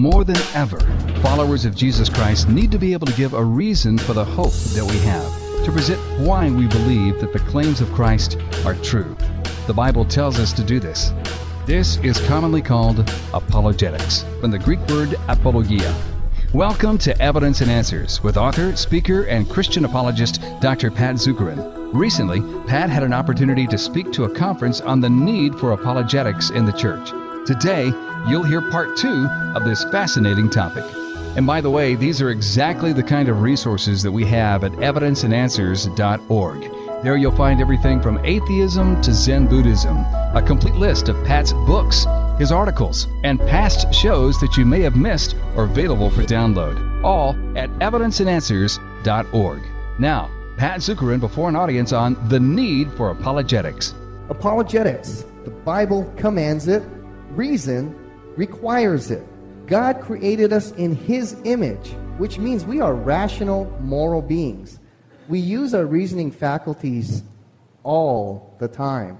More than ever, followers of Jesus Christ need to be able to give a reason for the hope that we have, to present why we believe that the claims of Christ are true. The Bible tells us to do this. This is commonly called apologetics, from the Greek word apologia. Welcome to Evidence and Answers with author, speaker, and Christian apologist Dr. Pat Zukeran. Recently, Pat had an opportunity to speak to a conference on the need for apologetics in the church. Today, you'll hear part two of this fascinating topic. And by the way, these are exactly the kind of resources that we have at evidenceandanswers.org. There you'll find everything from atheism to Zen Buddhism, a complete list of Pat's books, his articles, and past shows that you may have missed are available for download, all at evidenceandanswers.org. Now, Pat Zukeran before an audience on the need for apologetics. Apologetics. The Bible commands it, reason requires it. God created us in His image, which means we are rational, moral beings. We use our reasoning faculties all the time.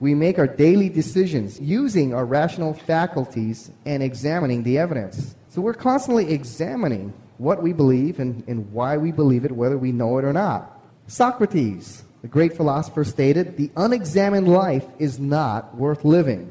We make our daily decisions using our rational faculties and examining the evidence. So we're constantly examining what we believe and, and why we believe it, whether we know it or not. Socrates, the great philosopher, stated, The unexamined life is not worth living.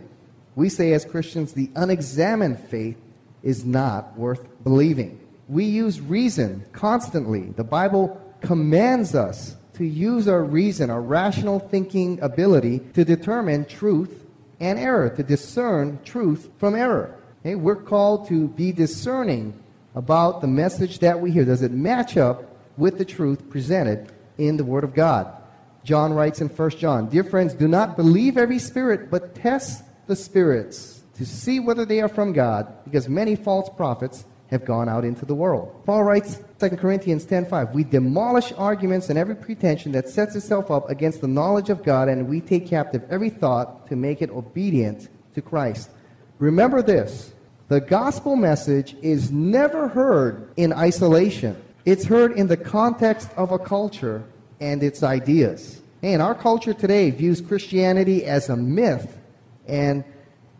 We say as Christians, the unexamined faith is not worth believing. We use reason constantly. The Bible commands us to use our reason, our rational thinking ability to determine truth and error, to discern truth from error. Okay? We're called to be discerning about the message that we hear. Does it match up with the truth presented in the Word of God? John writes in 1 John, Dear friends, do not believe every spirit, but test the spirits to see whether they are from God, because many false prophets have gone out into the world. Paul writes 2 Corinthians 10:5, "We demolish arguments and every pretension that sets itself up against the knowledge of God, and we take captive every thought to make it obedient to Christ." Remember this, the gospel message is never heard in isolation. It's heard in the context of a culture and its ideas. And our culture today views Christianity as a myth and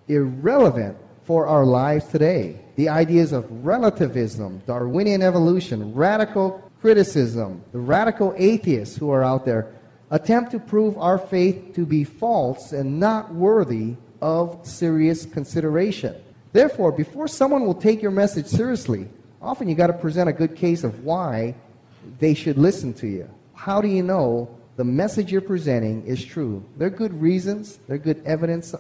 irrelevant for our lives today. The ideas of relativism, Darwinian evolution, radical criticism, the radical atheists who are out there attempt to prove our faith to be false and not worthy of serious consideration. Therefore, before someone will take your message seriously, often you got to present a good case of why they should listen to you. How do you know the message you're presenting is true? There are good reasons, there are good evidence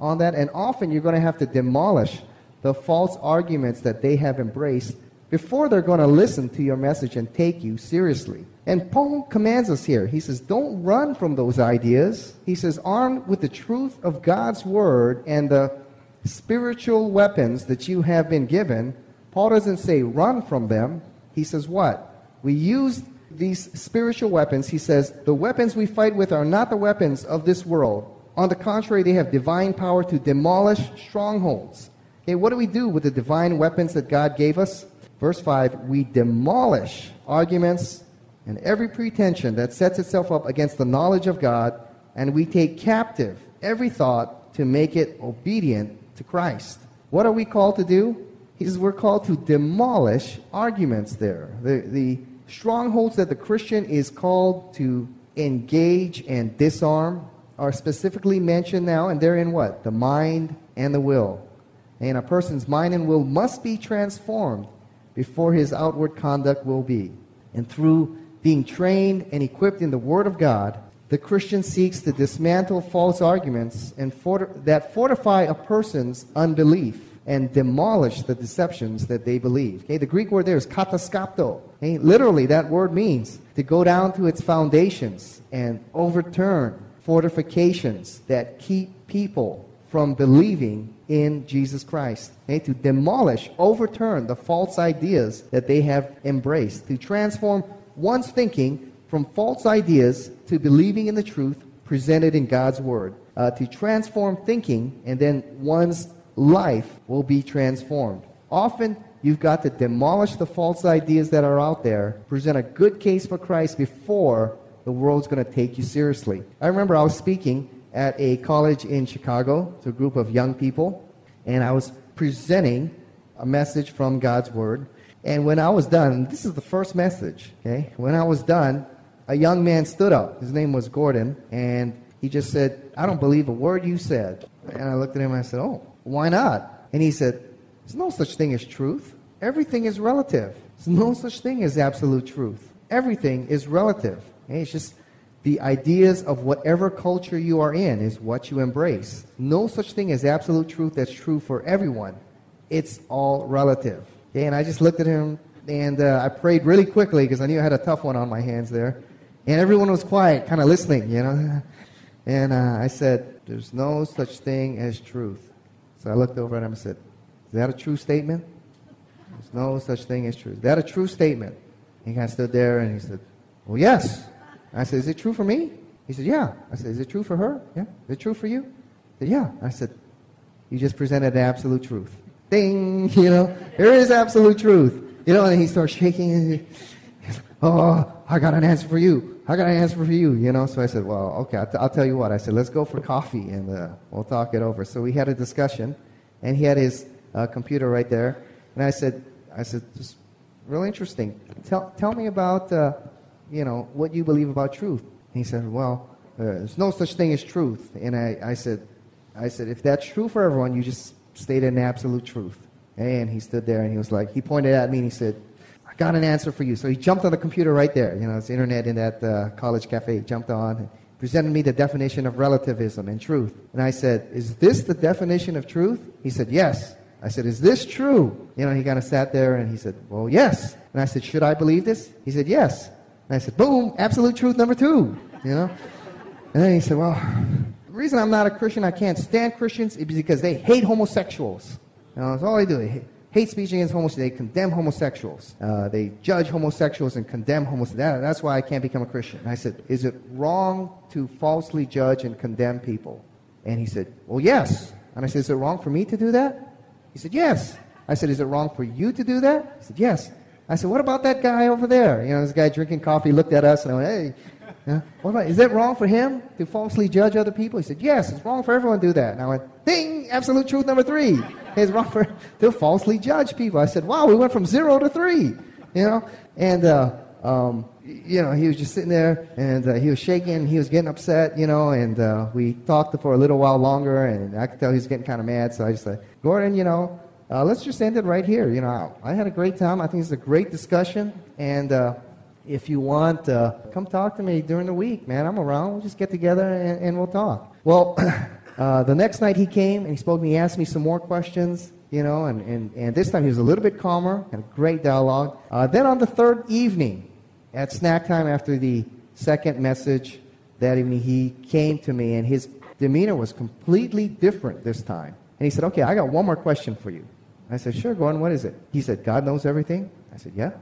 on that, and often you're going to have to demolish the false arguments that they have embraced before they're going to listen to your message and take you seriously. And Paul commands us here. He says, Don't run from those ideas. He says, Armed with the truth of God's word and the spiritual weapons that you have been given, Paul doesn't say run from them. He says, What? We use these spiritual weapons. He says, The weapons we fight with are not the weapons of this world on the contrary, they have divine power to demolish strongholds. Okay, what do we do with the divine weapons that God gave us? Verse 5 We demolish arguments and every pretension that sets itself up against the knowledge of God, and we take captive every thought to make it obedient to Christ. What are we called to do? He says we're called to demolish arguments there. The, the strongholds that the Christian is called to engage and disarm are specifically mentioned now, and they're in what? The mind and the will. And a person's mind and will must be transformed before his outward conduct will be. And through being trained and equipped in the Word of God, the Christian seeks to dismantle false arguments and that fortify a person's unbelief and demolish the deceptions that they believe. Okay, the Greek word there is kataskapto. Okay, literally, that word means to go down to its foundations and overturn fortifications that keep people from believing in Jesus Christ. Okay? To demolish, overturn the false ideas that they have embraced. To transform one's thinking from false ideas to believing in the truth presented in God's Word. Uh, to transform thinking, and then one's life will be transformed. Often, you've got to demolish the false ideas that are out there, present a good case for Christ before the world's going to take you seriously. I remember I was speaking at a college in Chicago to a group of young people, and I was presenting a message from God's Word. And when I was done, this is the first message, okay? When I was done, a young man stood up. His name was Gordon, and he just said, I don't believe a word you said. And I looked at him and I said, Oh, why not? And he said, There's no such thing as truth. Everything is relative. There's no such thing as absolute truth. Everything is relative. Okay? It's just the ideas of whatever culture you are in is what you embrace. No such thing as absolute truth that's true for everyone. It's all relative. Okay? And I just looked at him and uh, I prayed really quickly because I knew I had a tough one on my hands there. And everyone was quiet, kind of listening, you know. And uh, I said, There's no such thing as truth. So I looked over at him and said, Is that a true statement? There's no such thing as truth. Is that a true statement? He kind of stood there and he said, Well, yes. I said, Is it true for me? He said, Yeah. I said, Is it true for her? Yeah. Is it true for you? He said, Yeah. I said, You just presented the absolute truth. Ding! You know, there is absolute truth. You know, and he starts shaking. And he, oh, I got an answer for you. I got an answer for you, you know. So I said, well, okay, I'll, t- I'll tell you what. I said, let's go for coffee and uh, we'll talk it over. So we had a discussion, and he had his uh, computer right there, and I said, I said, just really interesting. Tell tell me about, uh, you know, what do you believe about truth. He said, well, uh, there's no such thing as truth. And I, I said, I said, if that's true for everyone, you just stated an absolute truth. And he stood there and he was like, he pointed at me and he said, I got an answer for you. So he jumped on the computer right there. You know, it's internet in that uh, college cafe. He jumped on, presented me the definition of relativism and truth. And I said, Is this the definition of truth? He said, Yes. I said, Is this true? You know, he kind of sat there and he said, Well, yes. And I said, Should I believe this? He said, Yes. And I said, Boom, absolute truth number two. You know? And then he said, Well, the reason I'm not a Christian, I can't stand Christians, is because they hate homosexuals. You know, that's all they do. They hate speech against homosexuals. They condemn homosexuals. Uh, they judge homosexuals and condemn homosexuals. That, that's why I can't become a Christian. And I said, Is it wrong to falsely judge and condemn people? And he said, Well, yes. And I said, Is it wrong for me to do that? He said, Yes. I said, Is it wrong for you to do that? He said, Yes. I said, What about that guy over there? You know, this guy drinking coffee looked at us and I went, Hey, yeah. What about, is that wrong for him to falsely judge other people? He said, Yes, it's wrong for everyone to do that. And I went, Ding! Absolute truth number three. It's wrong for to falsely judge people. I said, Wow, we went from zero to three. You know? And, uh, um, you know, he was just sitting there and uh, he was shaking. He was getting upset, you know, and uh, we talked for a little while longer and I could tell he was getting kind of mad. So I just said, Gordon, you know, uh, let's just end it right here. You know, I had a great time. I think it's a great discussion. And, uh, if you want, uh, come talk to me during the week, man. I'm around. We'll just get together and, and we'll talk. Well, uh, the next night he came and he spoke to me. He asked me some more questions, you know, and, and, and this time he was a little bit calmer, had a great dialogue. Uh, then on the third evening, at snack time after the second message that evening, he came to me and his demeanor was completely different this time. And he said, Okay, I got one more question for you. I said, Sure, go on. What is it? He said, God knows everything. I said, Yeah.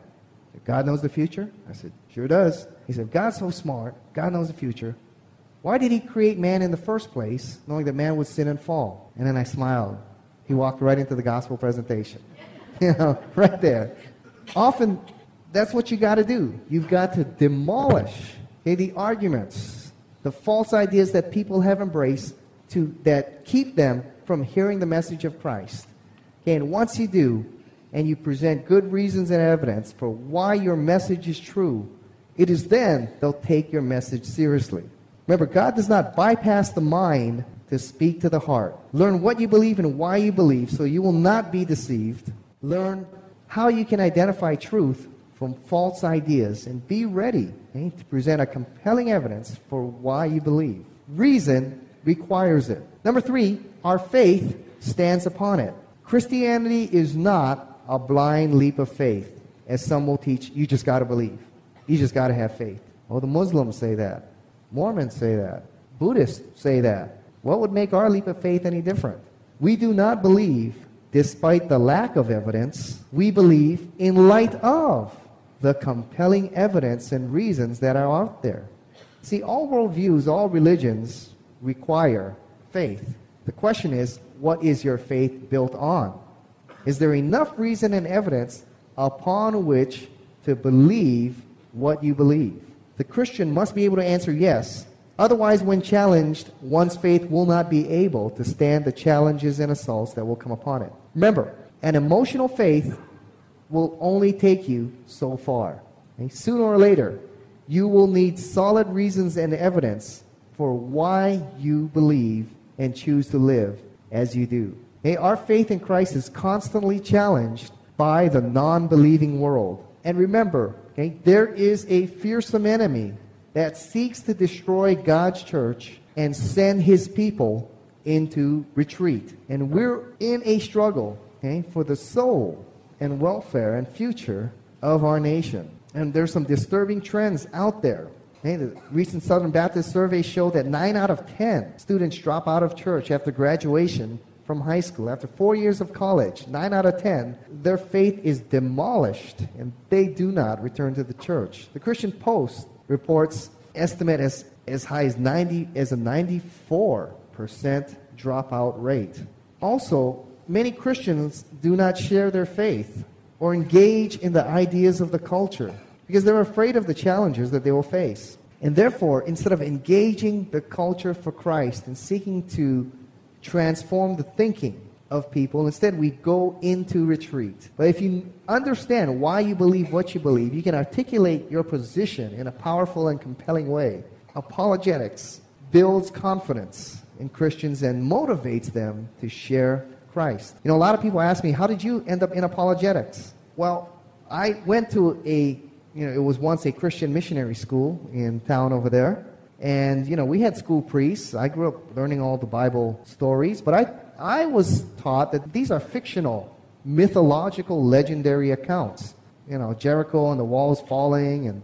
God knows the future? I said, Sure does. He said, God's so smart. God knows the future. Why did he create man in the first place, knowing that man would sin and fall? And then I smiled. He walked right into the gospel presentation. you know, right there. Often, that's what you got to do. You've got to demolish okay, the arguments, the false ideas that people have embraced to, that keep them from hearing the message of Christ. Okay, and once you do, and you present good reasons and evidence for why your message is true, it is then they'll take your message seriously. Remember, God does not bypass the mind to speak to the heart. Learn what you believe and why you believe so you will not be deceived. Learn how you can identify truth from false ideas and be ready okay, to present a compelling evidence for why you believe. Reason requires it. Number three, our faith stands upon it. Christianity is not a blind leap of faith, as some will teach, you just got to believe. You just got to have faith. Oh, the Muslims say that. Mormons say that. Buddhists say that. What would make our leap of faith any different? We do not believe despite the lack of evidence. We believe in light of the compelling evidence and reasons that are out there. See, all worldviews, all religions require faith. The question is, what is your faith built on? Is there enough reason and evidence upon which to believe what you believe? The Christian must be able to answer yes. Otherwise, when challenged, one's faith will not be able to stand the challenges and assaults that will come upon it. Remember, an emotional faith will only take you so far. Okay? Sooner or later, you will need solid reasons and evidence for why you believe and choose to live as you do. Okay? Our faith in Christ is constantly challenged by the non believing world. And remember, okay, there is a fearsome enemy that seeks to destroy God's church and send his people into retreat. And we're in a struggle okay, for the soul and welfare and future of our nation. And there's some disturbing trends out there. Okay, the recent Southern Baptist survey showed that 9 out of 10 students drop out of church after graduation from high school. After four years of college, 9 out of 10, their faith is demolished and they do not return to the church. The Christian Post reports estimate as, as high as 90 as a 94% dropout rate. Also, many Christians do not share their faith or engage in the ideas of the culture because they're afraid of the challenges that they will face. And therefore, instead of engaging the culture for Christ and seeking to transform the thinking of people, instead we go into retreat. But if you understand why you believe what you believe, you can articulate your position in a powerful and compelling way. Apologetics builds confidence in Christians and motivates them to share Christ. You know, a lot of people ask me, how did you end up in apologetics? Well, I went to a, you know, it was once a Christian missionary school in town over there. And, you know, we had school priests. I grew up learning all the Bible stories, but I, I was taught that these are fictional, mythological, legendary accounts. You know, Jericho and the walls falling and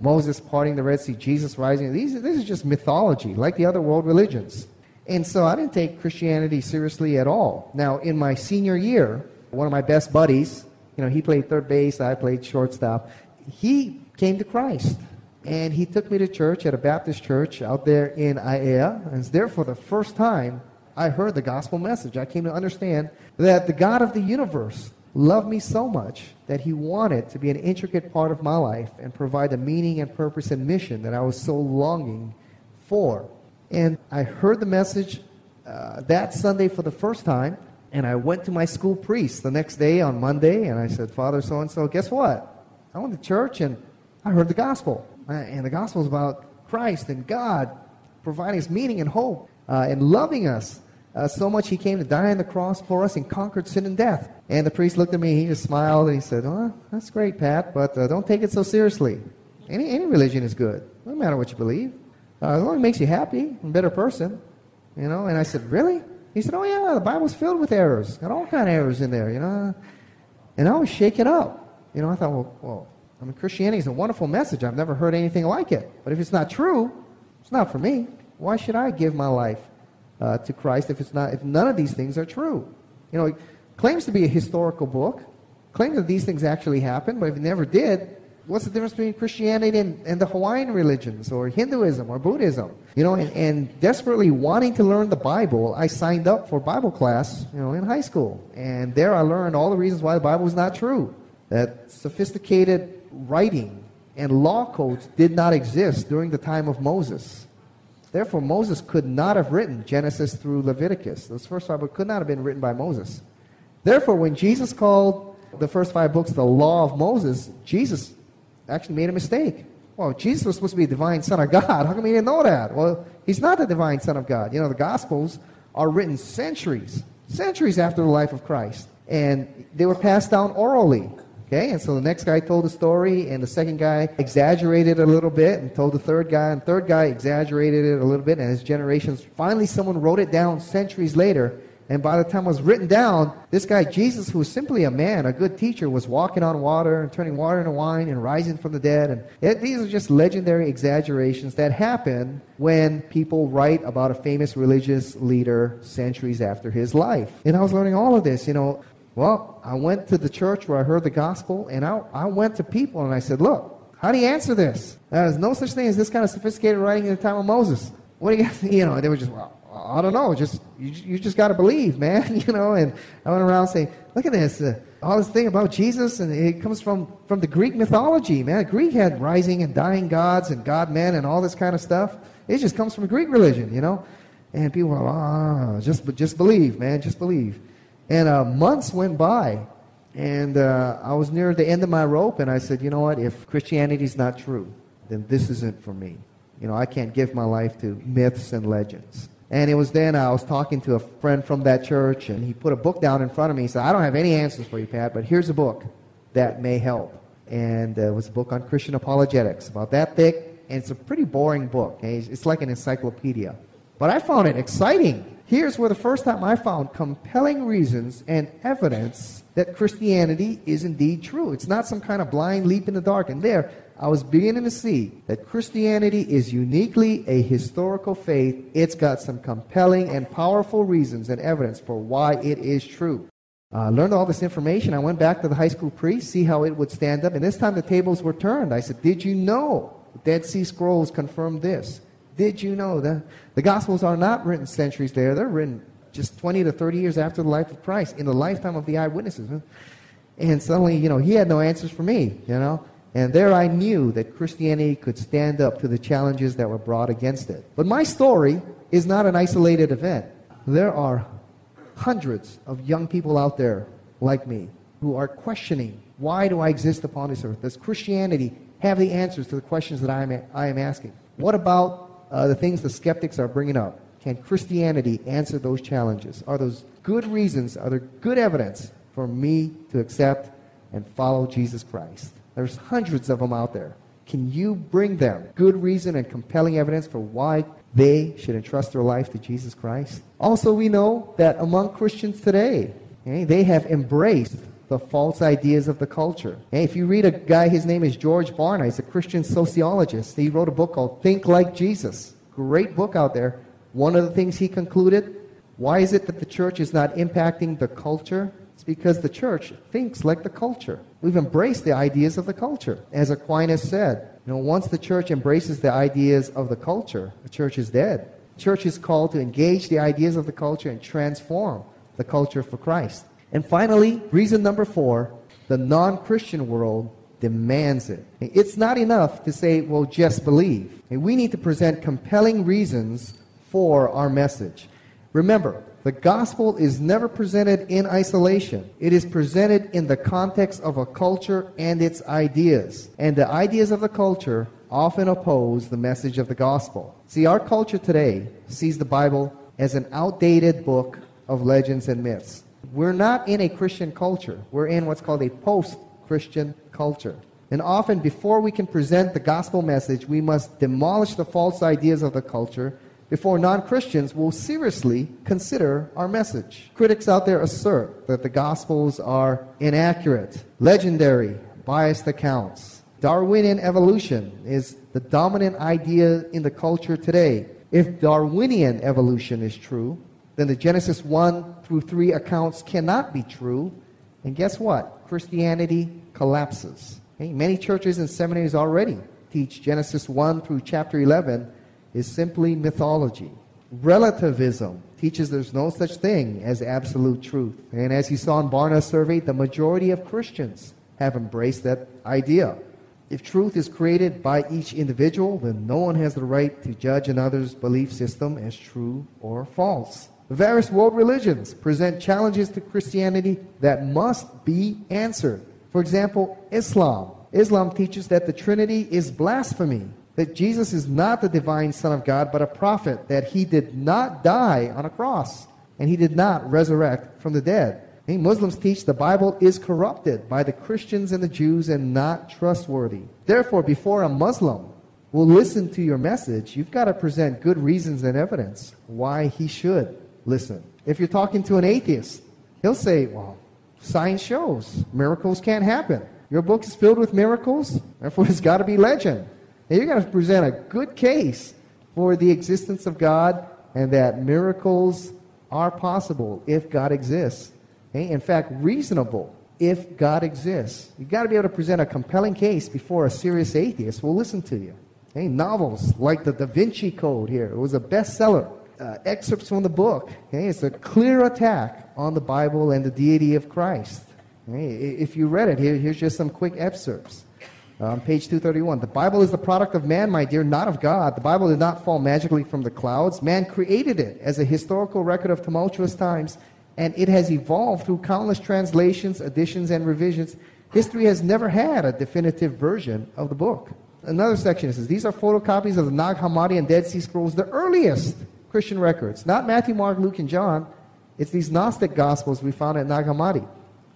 Moses parting the Red Sea, Jesus rising. These, this is just mythology, like the other world religions. And so I didn't take Christianity seriously at all. Now, in my senior year, one of my best buddies, you know, he played third base, I played shortstop. He came to Christ. And he took me to church at a Baptist church out there in Aiea. And there for the first time, I heard the gospel message. I came to understand that the God of the universe loved me so much that he wanted to be an intricate part of my life and provide the meaning and purpose and mission that I was so longing for. And I heard the message uh, that Sunday for the first time, and I went to my school priest the next day on Monday, and I said, Father so and so, guess what? I went to church and I heard the gospel. Uh, and the gospel is about Christ and God providing us meaning and hope uh, and loving us. Uh, so much he came to die on the cross for us and conquered sin and death. And the priest looked at me, he just smiled, and he said, Oh, that's great, Pat, but uh, don't take it so seriously. Any, any religion is good. No matter what you believe. Uh, as long as it makes you happy, a better person. You know, and I said, Really? He said, Oh yeah, the Bible's filled with errors. Got all kind of errors in there, you know. And I was shaken up. You know, I thought, well, well I mean, Christianity is a wonderful message. I've never heard anything like it. But if it's not true, it's not for me. Why should I give my life uh, to Christ if it's not? If none of these things are true, you know, it claims to be a historical book, claims that these things actually happened, but if it never did, what's the difference between Christianity and, and the Hawaiian religions or Hinduism or Buddhism? You know, and, and desperately wanting to learn the Bible, I signed up for Bible class, you know, in high school, and there I learned all the reasons why the Bible is not true. That sophisticated writing and law codes did not exist during the time of Moses. Therefore, Moses could not have written Genesis through Leviticus. Those first five books could not have been written by Moses. Therefore, when Jesus called the first five books the law of Moses, Jesus actually made a mistake. Well, Jesus was supposed to be the divine son of God. How come he didn't know that? Well, he's not the divine son of God. You know, the Gospels are written centuries, centuries after the life of Christ. And they were passed down orally. Okay, and so the next guy told the story, and the second guy exaggerated a little bit and told the third guy, and the third guy exaggerated it a little bit, and his generations. Finally, someone wrote it down centuries later, and by the time it was written down, this guy, Jesus, who was simply a man, a good teacher, was walking on water and turning water into wine and rising from the dead. And it, these are just legendary exaggerations that happen when people write about a famous religious leader centuries after his life. And I was learning all of this, you know. Well, I went to the church where I heard the gospel, and I, I went to people and I said, Look, how do you answer this? There's no such thing as this kind of sophisticated writing in the time of Moses. What do you, think? you know, they were just, well, I don't know, just you, you just got to believe, man, you know. And I went around saying, look at this, uh, all this thing about Jesus, and it comes from from the Greek mythology, man. Greek had rising and dying gods and god men and all this kind of stuff. It just comes from Greek religion, you know. And people were, ah, oh, just just believe, man, just believe. And uh, months went by, and uh, I was near the end of my rope, and I said, you know what? If Christianity is not true, then this isn't for me. You know, I can't give my life to myths and legends. And it was then I was talking to a friend from that church, and he put a book down in front of me. He said, I don't have any answers for you, Pat, but here's a book that may help. And uh, it was a book on Christian apologetics, about that thick, and it's a pretty boring book. It's like an encyclopedia. But I found it exciting. Here's where the first time I found compelling reasons and evidence that Christianity is indeed true. It's not some kind of blind leap in the dark. And there, I was beginning to see that Christianity is uniquely a historical faith. It's got some compelling and powerful reasons and evidence for why it is true. I uh, learned all this information. I went back to the high school priest, see how it would stand up. And this time the tables were turned. I said, Did you know the Dead Sea Scrolls confirmed this? Did you know that the Gospels are not written centuries there? They're written just 20 to 30 years after the life of Christ, in the lifetime of the eyewitnesses. And suddenly, you know, he had no answers for me, you know. And there I knew that Christianity could stand up to the challenges that were brought against it. But my story is not an isolated event. There are hundreds of young people out there like me who are questioning why do I exist upon this earth? Does Christianity have the answers to the questions that I am, I am asking? What about uh, the things the skeptics are bringing up? Can Christianity answer those challenges? Are those good reasons, are there good evidence for me to accept and follow Jesus Christ? There's hundreds of them out there. Can you bring them good reason and compelling evidence for why they should entrust their life to Jesus Christ? Also, we know that among Christians today, okay, they have embraced the false ideas of the culture. If you read a guy, his name is George Barna, he's a Christian sociologist. He wrote a book called Think Like Jesus. Great book out there. One of the things he concluded why is it that the church is not impacting the culture? It's because the church thinks like the culture. We've embraced the ideas of the culture. As Aquinas said, you know, once the church embraces the ideas of the culture, the church is dead. The church is called to engage the ideas of the culture and transform the culture for Christ. And finally, reason number four, the non-Christian world demands it. It's not enough to say, well, just believe. We need to present compelling reasons for our message. Remember, the gospel is never presented in isolation. It is presented in the context of a culture and its ideas. And the ideas of the culture often oppose the message of the gospel. See, our culture today sees the Bible as an outdated book of legends and myths. We're not in a Christian culture. We're in what's called a post Christian culture. And often, before we can present the gospel message, we must demolish the false ideas of the culture before non Christians will seriously consider our message. Critics out there assert that the Gospels are inaccurate, legendary, biased accounts. Darwinian evolution is the dominant idea in the culture today. If Darwinian evolution is true, then the Genesis 1 through 3 accounts cannot be true. And guess what? Christianity collapses. Okay? Many churches and seminaries already teach Genesis 1 through chapter 11 is simply mythology. Relativism teaches there's no such thing as absolute truth. And as you saw in Barna's survey, the majority of Christians have embraced that idea. If truth is created by each individual, then no one has the right to judge another's belief system as true or false. Various world religions present challenges to Christianity that must be answered. For example, Islam. Islam teaches that the Trinity is blasphemy that Jesus is not the divine Son of God, but a prophet, that he did not die on a cross, and he did not resurrect from the dead. And Muslims teach the Bible is corrupted by the Christians and the Jews and not trustworthy. Therefore, before a Muslim will listen to your message, you've got to present good reasons and evidence why he should listen. If you're talking to an atheist, he'll say, Well, science shows miracles can't happen. Your book is filled with miracles, therefore it's got to be legend. And you're going to present a good case for the existence of God and that miracles are possible if God exists. Okay? In fact, reasonable if God exists. You've got to be able to present a compelling case before a serious atheist will listen to you. Okay? Novels like the Da Vinci Code here, it was a bestseller. Uh, excerpts from the book. Okay? It's a clear attack on the Bible and the deity of Christ. Okay? If you read it, here, here's just some quick excerpts. Um, page 231. The Bible is the product of man, my dear, not of God. The Bible did not fall magically from the clouds. Man created it as a historical record of tumultuous times and it has evolved through countless translations, additions, and revisions. History has never had a definitive version of the book. Another section says these are photocopies of the Nag Hammadi and Dead Sea Scrolls, the earliest Christian records. Not Matthew, Mark, Luke, and John. It's these Gnostic Gospels we found at Nag Hammadi.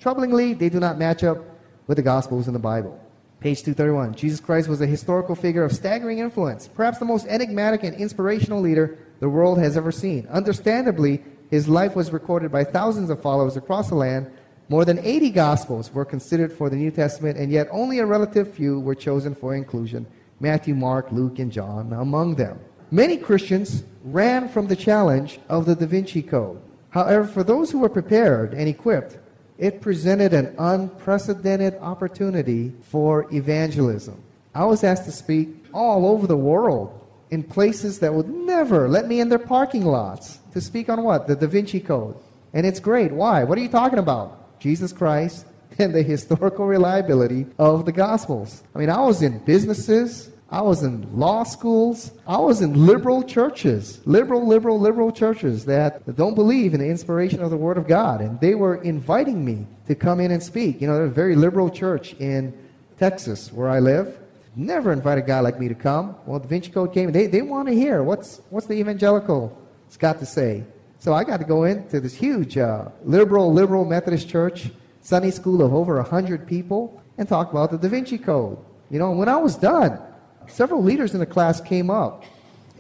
Troublingly, they do not match up with the Gospels in the Bible. Page 231. Jesus Christ was a historical figure of staggering influence, perhaps the most enigmatic and inspirational leader the world has ever seen. Understandably, his life was recorded by thousands of followers across the land. More than 80 Gospels were considered for the New Testament, and yet only a relative few were chosen for inclusion Matthew, Mark, Luke, and John among them. Many Christians ran from the challenge of the Da Vinci Code. However, for those who were prepared and equipped, it presented an unprecedented opportunity for evangelism. I was asked to speak all over the world in places that would never let me in their parking lots to speak on what? The Da Vinci Code. And it's great. Why? What are you talking about? Jesus Christ and the historical reliability of the Gospels. I mean, I was in businesses, I was in law schools. I was in liberal churches, liberal, liberal, liberal churches that don't believe in the inspiration of the Word of God. And they were inviting me to come in and speak. You know, there's a very liberal church in Texas where I live. Never invite a guy like me to come. Well, the Da Vinci Code came. They, they want to hear what's, what's the evangelical got to say. So I got to go into this huge uh, liberal, liberal Methodist church, Sunday school of over 100 people, and talk about the Da Vinci Code. You know, when I was done, several leaders in the class came up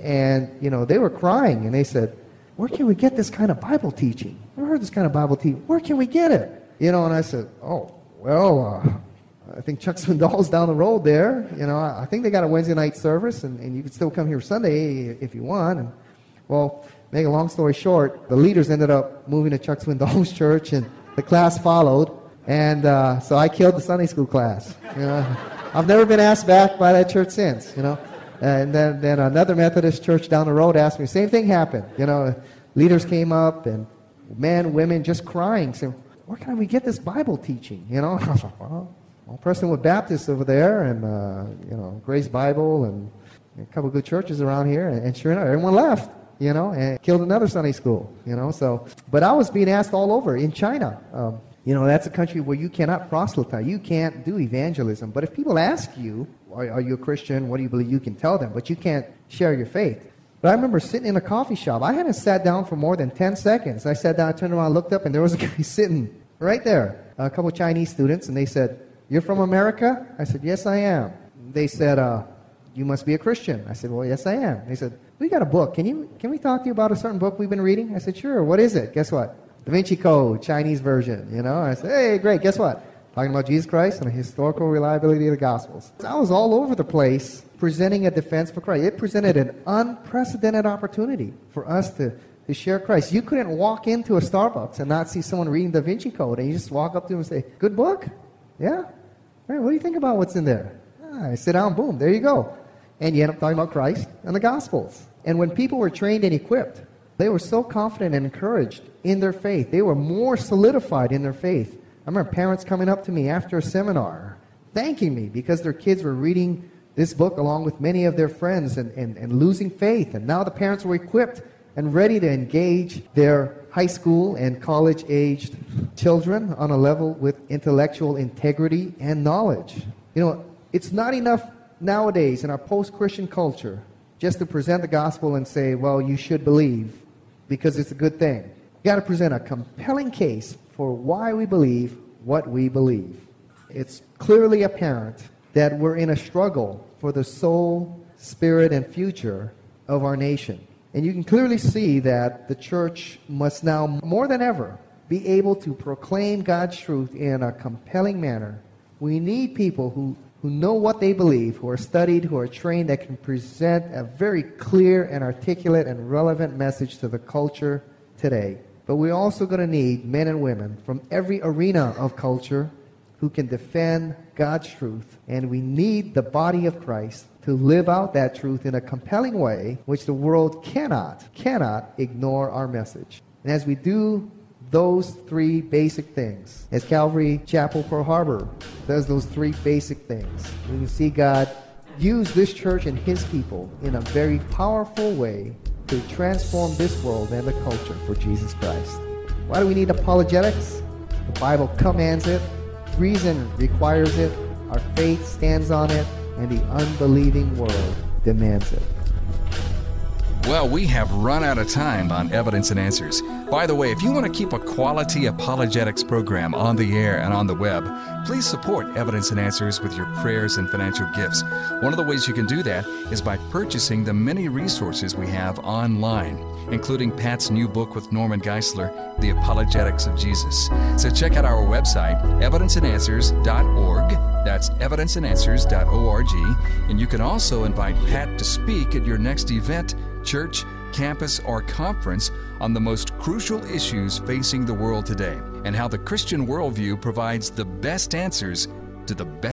and, you know, they were crying and they said, where can we get this kind of Bible teaching? Never heard this kind of Bible teaching. Where can we get it? You know, and I said, oh, well, uh, I think Chuck Swindoll's down the road there. You know, I think they got a Wednesday night service, and, and you can still come here Sunday if you want. And, well, make a long story short, the leaders ended up moving to Chuck Swindoll's church, and the class followed. And uh, so I killed the Sunday school class. You know? I've never been asked back by that church since, you know. And then, then another Methodist church down the road asked me, same thing happened. You know, leaders came up and men, women just crying, saying, where can we get this Bible teaching? You know, I was like, well, well, Prestonwood Baptist over there and, uh, you know, Grace Bible and a couple good churches around here. And, and sure enough, everyone left you know, and killed another Sunday school, you know. So, but I was being asked all over in China. Um, you know, that's a country where you cannot proselytize. You can't do evangelism. But if people ask you, are, are, you a Christian? What do you believe? You can tell them, but you can't share your faith. But I remember sitting in a coffee shop. I hadn't sat down for more than 10 seconds. I sat down, I turned around, looked up, and there was a guy sitting right there. A couple Chinese students, and they said, You're from America? I said, Yes, I am. They said, uh, You must be a Christian. I said, Well, yes, I am. They said, We got a book. Can, you, can we talk to you about a certain book we've been reading? I said, Sure. What is it? Guess what? Da Vinci Code, Chinese version, you know. I said, hey, great, guess what? Talking about Jesus Christ and the historical reliability of the Gospels. I was all over the place presenting a defense for Christ. It presented an unprecedented opportunity for us to, to share Christ. You couldn't walk into a Starbucks and not see someone reading Da Vinci Code, and you just walk up to them and say, good book? Yeah? What do you think about what's in there? Ah, I sit down, boom, there you go. And you end up talking about Christ and the Gospels. And when people were trained and equipped, they were so confident and encouraged in their faith. They were more solidified in their faith. I remember parents coming up to me after a seminar thanking me because their kids were reading this book along with many of their friends and, and, and losing faith. And now the parents were equipped and ready to engage their high school and college aged children on a level with intellectual integrity and knowledge. You know, it's not enough nowadays in our post Christian culture just to present the gospel and say, well, you should believe because it's a good thing. You got to present a compelling case for why we believe what we believe. It's clearly apparent that we're in a struggle for the soul, spirit, and future of our nation. And you can clearly see that the church must now, more than ever, be able to proclaim God's truth in a compelling manner. We need people who, who know what they believe, who are studied, who are trained, that can present a very clear and articulate and relevant message to the culture today. But we're also going to need men and women from every arena of culture who can defend God's truth. And we need the body of Christ to live out that truth in a compelling way, which the world cannot, cannot ignore our message. And as we do those three basic things, as Calvary Chapel Pearl Harbor does those three basic things, we can see God use this church and his people in a very powerful way to transform this world and the culture for Jesus Christ. Why do we need apologetics? The Bible commands it, reason requires it, our faith stands on it, and the unbelieving world demands it. Well, we have run out of time on Evidence and Answers. By the way, if you want to keep a quality apologetics program on the air and on the web, please support Evidence and Answers with your prayers and financial gifts. One of the ways you can do that is by purchasing the many resources we have online, including Pat's new book with Norman Geisler, The Apologetics of Jesus. So check out our website, evidenceandanswers.org. That's evidenceandanswers.org. And you can also invite Pat to speak at your next event church, campus, or conference on the most crucial issues facing the world today and how the Christian worldview provides the best answers to the best